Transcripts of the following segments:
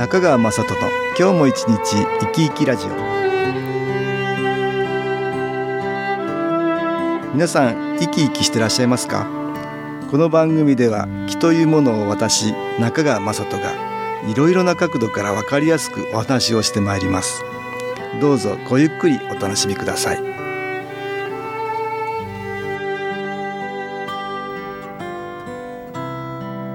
中川雅人の今日も一日生き生きラジオ。皆さん生き生きしてらっしゃいますか？この番組では気というものを私中川雅人がいろいろな角度からわかりやすくお話をしてまいります。どうぞごゆっくりお楽しみください。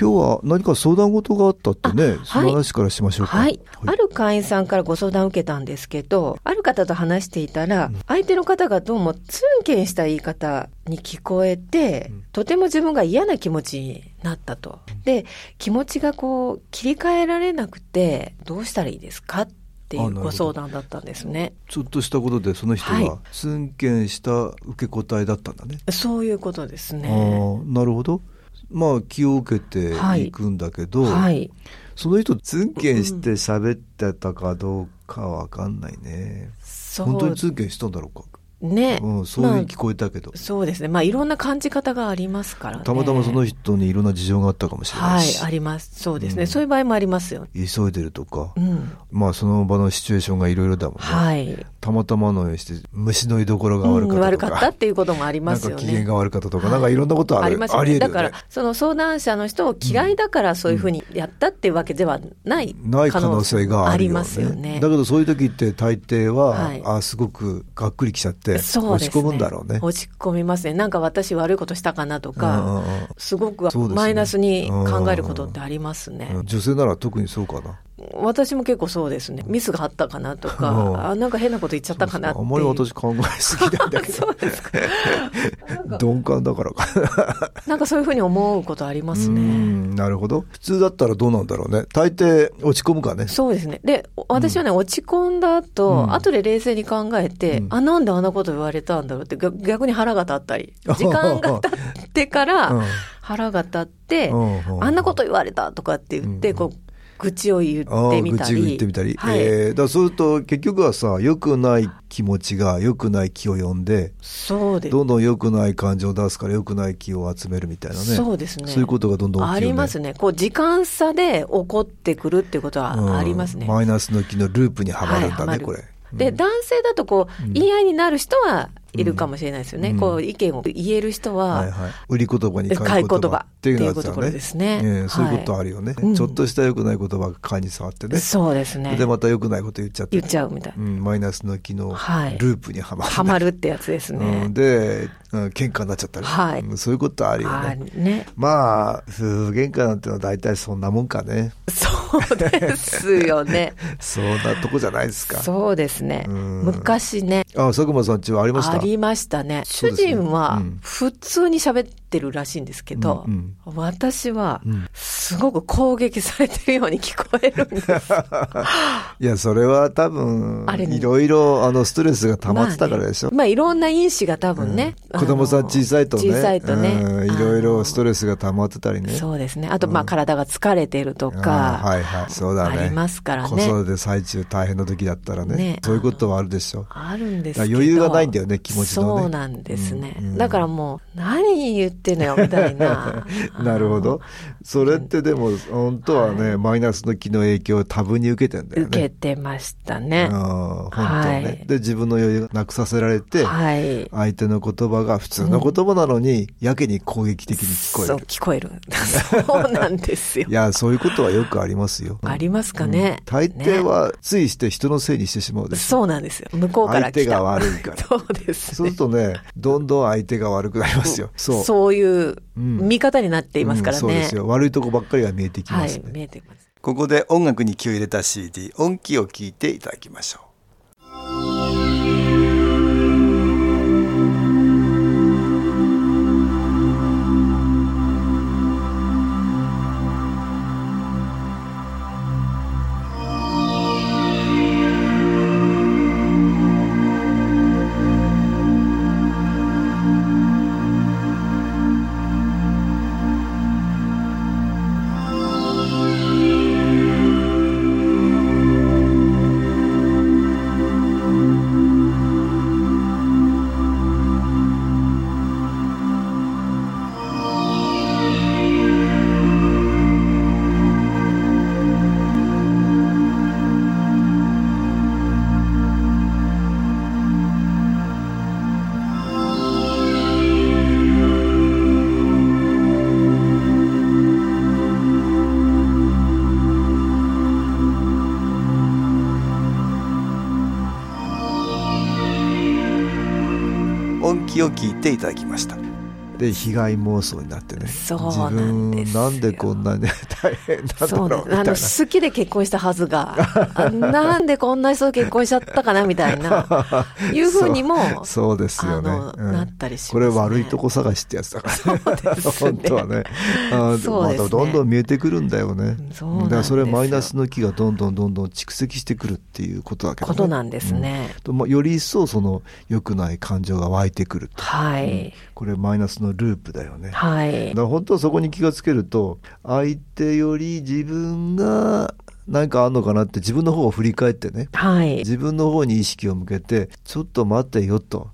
今日は何か相談事があったってね、その話からしましょうか。はい。ある会員さんからご相談を受けたんですけど、ある方と話していたら、相手の方がどうもツンケンした言い方に聞こえて、とても自分が嫌な気持ちになったと。で、気持ちがこう切り替えられなくて、どうしたらいいですかっていうご相談だったんですね。ちょっとしたことでその人がツンケンした受け答えだったんだね。そういうことですね。なるほど。まあ気を受けていくんだけど、はい。はい、その人ツンケンして喋ってたかどうかわかんないね、うん、本当にツンケンしたんだろうか？ね、うん、そういう聞こえたけど、まあ、そうですね。まあいろんな感じ方がありますからね。たまたまその人にいろんな事情があったかもしれないはいあります。そうですね、うん、そういう場合もありますよ。急いでるとか、うん、まあその場のシチュエーションがいろいろだもんね、はい、たまたまのようにして虫の居所が悪かったとか、悪かったっていうこともありますよね。なんか機嫌が悪かったとか、なんかいろんなことある、ありますよね、ね、だからその相談者の人を嫌いだからそういうふうにやったっていうわけではないない可能性がありますよね。だけどそういう時って大抵は、はい、あすごくがっくりきちゃって落ち込むむんだろうね。落ち込みますね。なんか私悪いことしたかなとか、すごくマイナスに考えることってありますね。女性なら特にそうかな。私も結構そうですね。ミスがあったかなとか、あなんか変なこと言っちゃったかなってあんまり私考えすぎないんだけど。そうですか。鈍感だからか。なんかそういうふうに思うことありますね。なるほど。普通だったらどうなんだろうね。大抵落ち込むかね。そうですね。で、私はね、うん、落ち込んだ後、うん、後で冷静に考えて、うん、あ、なんであんなこと言われたんだろうって逆に腹が立ったり、時間が経ってから腹が立って、あんなこと言われたとかって言って、こう、愚痴を言ってみたり。愚痴言ってみたり。はい、えー、だそうすると結局はさ、良くない気持ちが良くない気を呼んで、そうです。どんどん良くない感情を出すから良くない気を集めるみたいなね。そうですね。そういうことがどんどん、ね、ありますね。こう時間差で起こってくるっていうことはありますね。マイナスの気のループにはまるんだね、はい、これ。で、男性だとこう、言い合いになる人はいるかもしれないですよね。うん、こう、意見を言える人は、はいはい、売り言葉に買い言葉っていうところですね。えー、そういうことあるよね、はい、ちょっとした良くない言葉が勘に触ってね。そうですね。で、また良くないこと言っちゃって。言っちゃうみたいな。うん、マイナスの機能、ループにはまる、はまるってやつですね。うん、で、うん、喧嘩になっちゃったり、はい、そういうことあるよね。ねまあ、夫婦喧嘩なんてのは大体そんなもんかね。そうですよね。そんなとこじゃないですか。そうですね。昔ね。あ、佐久間さんちはありました？ありましたね。主人は普通に喋ってるらしいんですけど、うんうん、私はすごく攻撃されてるように聞こえるんです。いや、それは多分、いろいろあのストレスが溜まってたからでしょ。まあ、ね、まあ、いろんな因子が多分ね。うん、子供さん小さいとね。小さいとね。いろいろストレスが溜まってたりね。そうですね。あと、まあ、体が疲れてるとか、はいはい。そうだね。ありますからね。子育て最中大変な時だったらね。ねそういうことはあるでしょ。あるんですけど。余裕がないんだよね、気持ちの、ね、そうなんですね。だからもう、何言ってんのよ、みたいな。なるほど。それってでも、本当はね、はい、マイナスの気の影響を多分に受けてんだよね。受けてましたね。本当ね、はい、で、自分の余裕がなくさせられて、はい、相手の言葉が普通の言葉なのに、やけに攻撃的に聞こえる。そう、聞こえる。そうなんですよ。いや、そういうことはよくありますよ。ありますかね。うん、大抵は、ついして人のせいにしてしまう。そうなんですよ。向こうから相手が悪いから。そうです、ね、そうするとね、どんどん相手が悪くなりますよ。そう。そういう見方になっていますからね。そうですよ。悪いとこばっかりが見えてきますね。はい、見えてきます。ここで音楽に気を入れた CD 音気を聞いていただきましょう。を聞いていただきました。で被害妄想になってね。そうなんです自分なんでこんなに大変なんだろうみたいな。あの好きで結婚したはずが あなんでこんな人と結婚しちゃったかなみたいな いうふうにもそうですよね。うん。なったりしますね。これ悪いとこ探しってやつだから、ね。本当はね。あそうですね。またどんどん見えてくるんだよね。そうなんだからそれマイナスの気がどんどんどんどん蓄積してくるっていうことだけど、ね、ことなんですね。とまあ、より一層その良くない感情が湧いてくると。はい。これマイナスのループだよね。はい。だか。ら本当はそこに気がつけると相手より自分が何かあんのかなって自分の方を振り返ってね。はい。自分の方に意識を向けてちょっと待ってよと。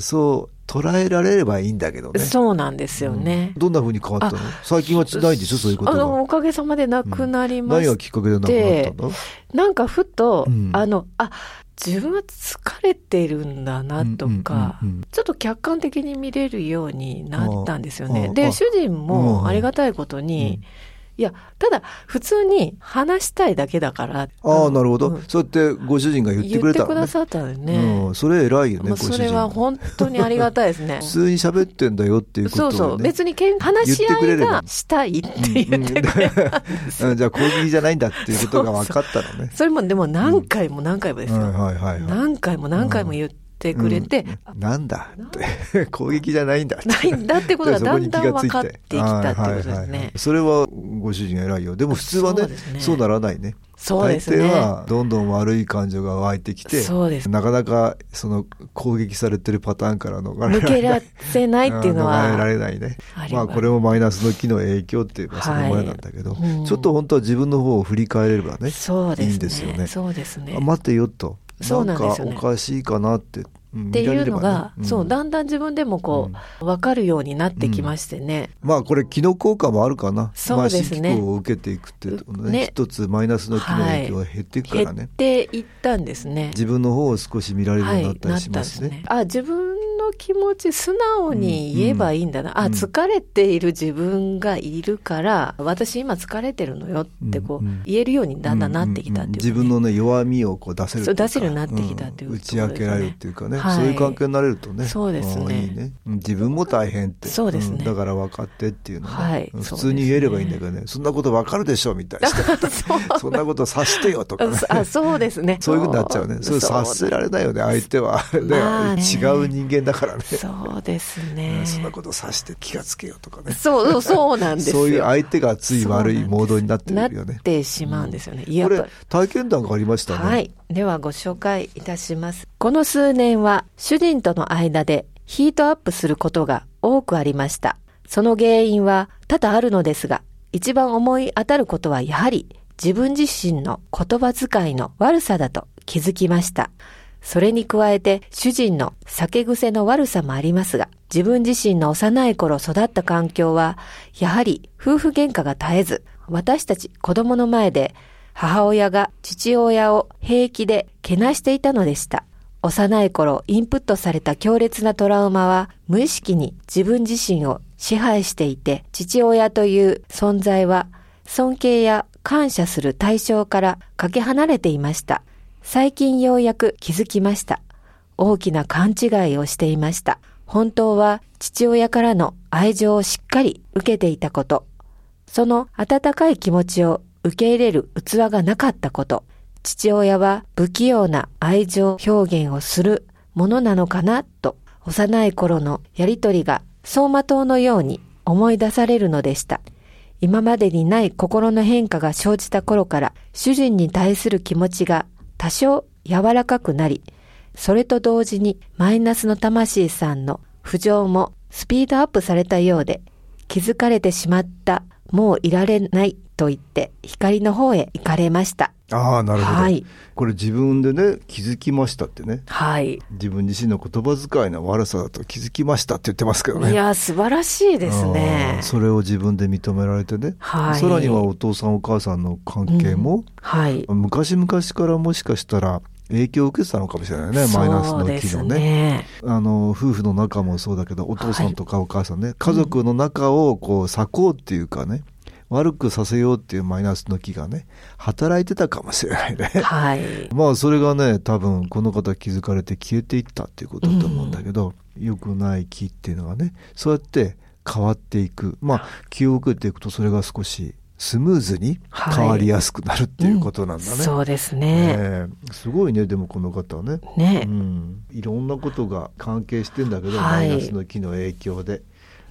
そう捉えられればいいんだけどね。そうなんですよね。どんな風に変わったの？最近はないでしょ？そういうことがあの、おかげさまでなくなりまし何がきっかけでなくなったの？なんかふと、うん。あの、あ、自分は疲れてるんだなとか、うんうんうんうん。ちょっと客観的に見れるようになったんですよね。で、主人うんもありがたいことに、いや、ただ、普通に話したいだけだから。ああなるほど、うんそうやってご主人が言ってくれたのね言ってくださったのね。うん、それ偉いよねご主人それは本当にありがたいですね普。通に喋ってんだよっていうことを、ね、そうそう。別にけん話し合いがしたいって言ってくれたうんじゃあ攻撃じゃないんだっていうことが分かったのねそれもでも何回も何回もですよ。はいはいはいはい何回も何回も言ってくれて、うんなんだって。攻撃じゃないんだって。ないんだってことがだんだん分かってきたってことはいですはいはい。ね。それはご主人偉いよ。でも普通はねね。そうならないね。そうですね。大抵はどんどん悪い感情が湧いてきてそうです。なかなかその攻撃されてるパターンから逃れられ抜けらせないっていうのは、逃れられないね。まあこれもマイナスの気の影響っていうかそのものなんだけど、はい。うん。ちょっと本当は自分の方を振り返れればねそうですね。いいんですよね。そうですね。あ待ってよとそうなんですよねかおかしいかなって、うんっていうのが、見られればねそう、だんだん自分でもこう、分かるようになってきましてね。まあこれ気の効果もあるかなそうですねまあ、を受けていくっていうとねね一つマイナスの気の影響が減っていくから減っね、ていったんですね。自分の方を少し見られるようになったりしますね,、ね。あ、自分の気持ち素直に言えばいいんだな。あ、うんうん。疲れている自分がいるから、私今疲れてるのよってこう、うんうん言えるようにだんだんなってきたっていう自分のね弱みをこう出せる出せるようになってきたっていううん。打ち明けられるっていうかね、はい。そういう関係になれるとね。そうですね。ああいいね。うん。自分も大変って。そうですね。ん。だから分かってっていうのね、はい。普通に言えればいいんだけどね。そんなこと分かるでしょみたいな。そんなことさしてよとかね。あ、そうですね。そういうふうになっちゃうね。それ察せられないよね、相手は。ね。まあね。違う人間だからね。そうですうね。んそんなことさして気がつけよとかね。そう、そうなんですよ。そういう相手がつい悪いモードになってなるよねっ。てしまうんですよね。やこっぱれ体験談がありましたね。はい。ではご紹介いたします。この数年は主人との間でヒートアップすることが多くありました。その原因は多々あるのですが、一番思い当たることはやはり自分自身の言葉遣いの悪さだと気づきました。それに加えて主人の酒癖の悪さもありますが、自分自身の幼い頃育った環境は、やはり夫婦喧嘩が絶えず、私たち子供の前で母親が父親を平気でけなしていたのでした。幼い頃インプットされた強烈なトラウマは無意識に自分自身を支配していて、父親という存在は尊敬や感謝する対象からかけ離れていました。最近ようやく気づきました。大きな勘違いをしていました。本当は父親からの愛情をしっかり受けていたこと。その温かい気持ちを受け入れる器がなかったこと。父親は不器用な愛情表現をするものなのかなと幼い頃のやりとりが走馬灯のように思い出されるのでした。今までにない心の変化が生じた頃から主人に対する気持ちが多少柔らかくなり、それと同時にマイナスの魂さんの浮上もスピードアップされたようで、気づかれてしまった、もういられないと言って光の方へ行かれました。ああ、なるほど、はいこれ自分でね、気づきましたってね。はい。自分自身の言葉遣いの悪さだと気づきましたって言ってますけどね。いや、素晴らしいですね。それを自分で認められてね。はいさらにはお父さんお母さんの関係も、はい。昔々からもしかしたら影響を受けてたのかもしれないね、マイナスの機能ね。ね。あの夫婦の仲もそうだけどお父さんとかお母さんね、家族の仲をこう裂こうっていうかね悪くさせようっていうマイナスの気がね働いてたかもしれないね。はい。まあそれがね多分この方気づかれて消えていったっていうことだと思うんだけど、良くない気っていうのがねそうやって変わっていくまあ気を受けていくとそれが少しスムーズに変わりやすくなるっていうことなんだね。うんそうですね。ええすごいねでもこの方はね。ねう。ん、いろんなことが関係してんだけど、はいマイナスの気の影響で。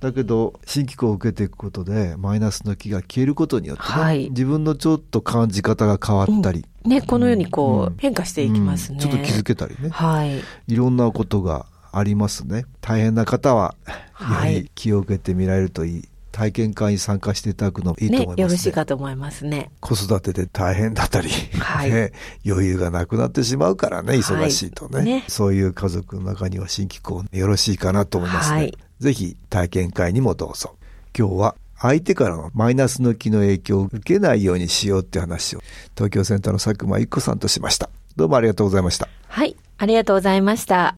だけど新機構を受けていくことでマイナスの気が消えることによってね、はい自分のちょっと感じ方が変わったり、ね、このようにこう、うん変化していきますね。うんちょっと気づけたりねはい。いろんなことがありますね大変な方ははいやはり気を受けてみられるといい体験会に参加していただくのいいとね思いますね。よろしいかと思いますね。子育てで大変だったり、はい。ね余裕がなくなってしまうからね忙しいとね,、ね。そういう家族の中には新機構よろしいかなと思いますね、はい。ぜひ体験会にもどうぞ。今日は相手からのマイナスの気の影響を受けないようにしようって話を東京センターの佐久間一子さんとしました。どうもありがとうございました。はい。ありがとうございました。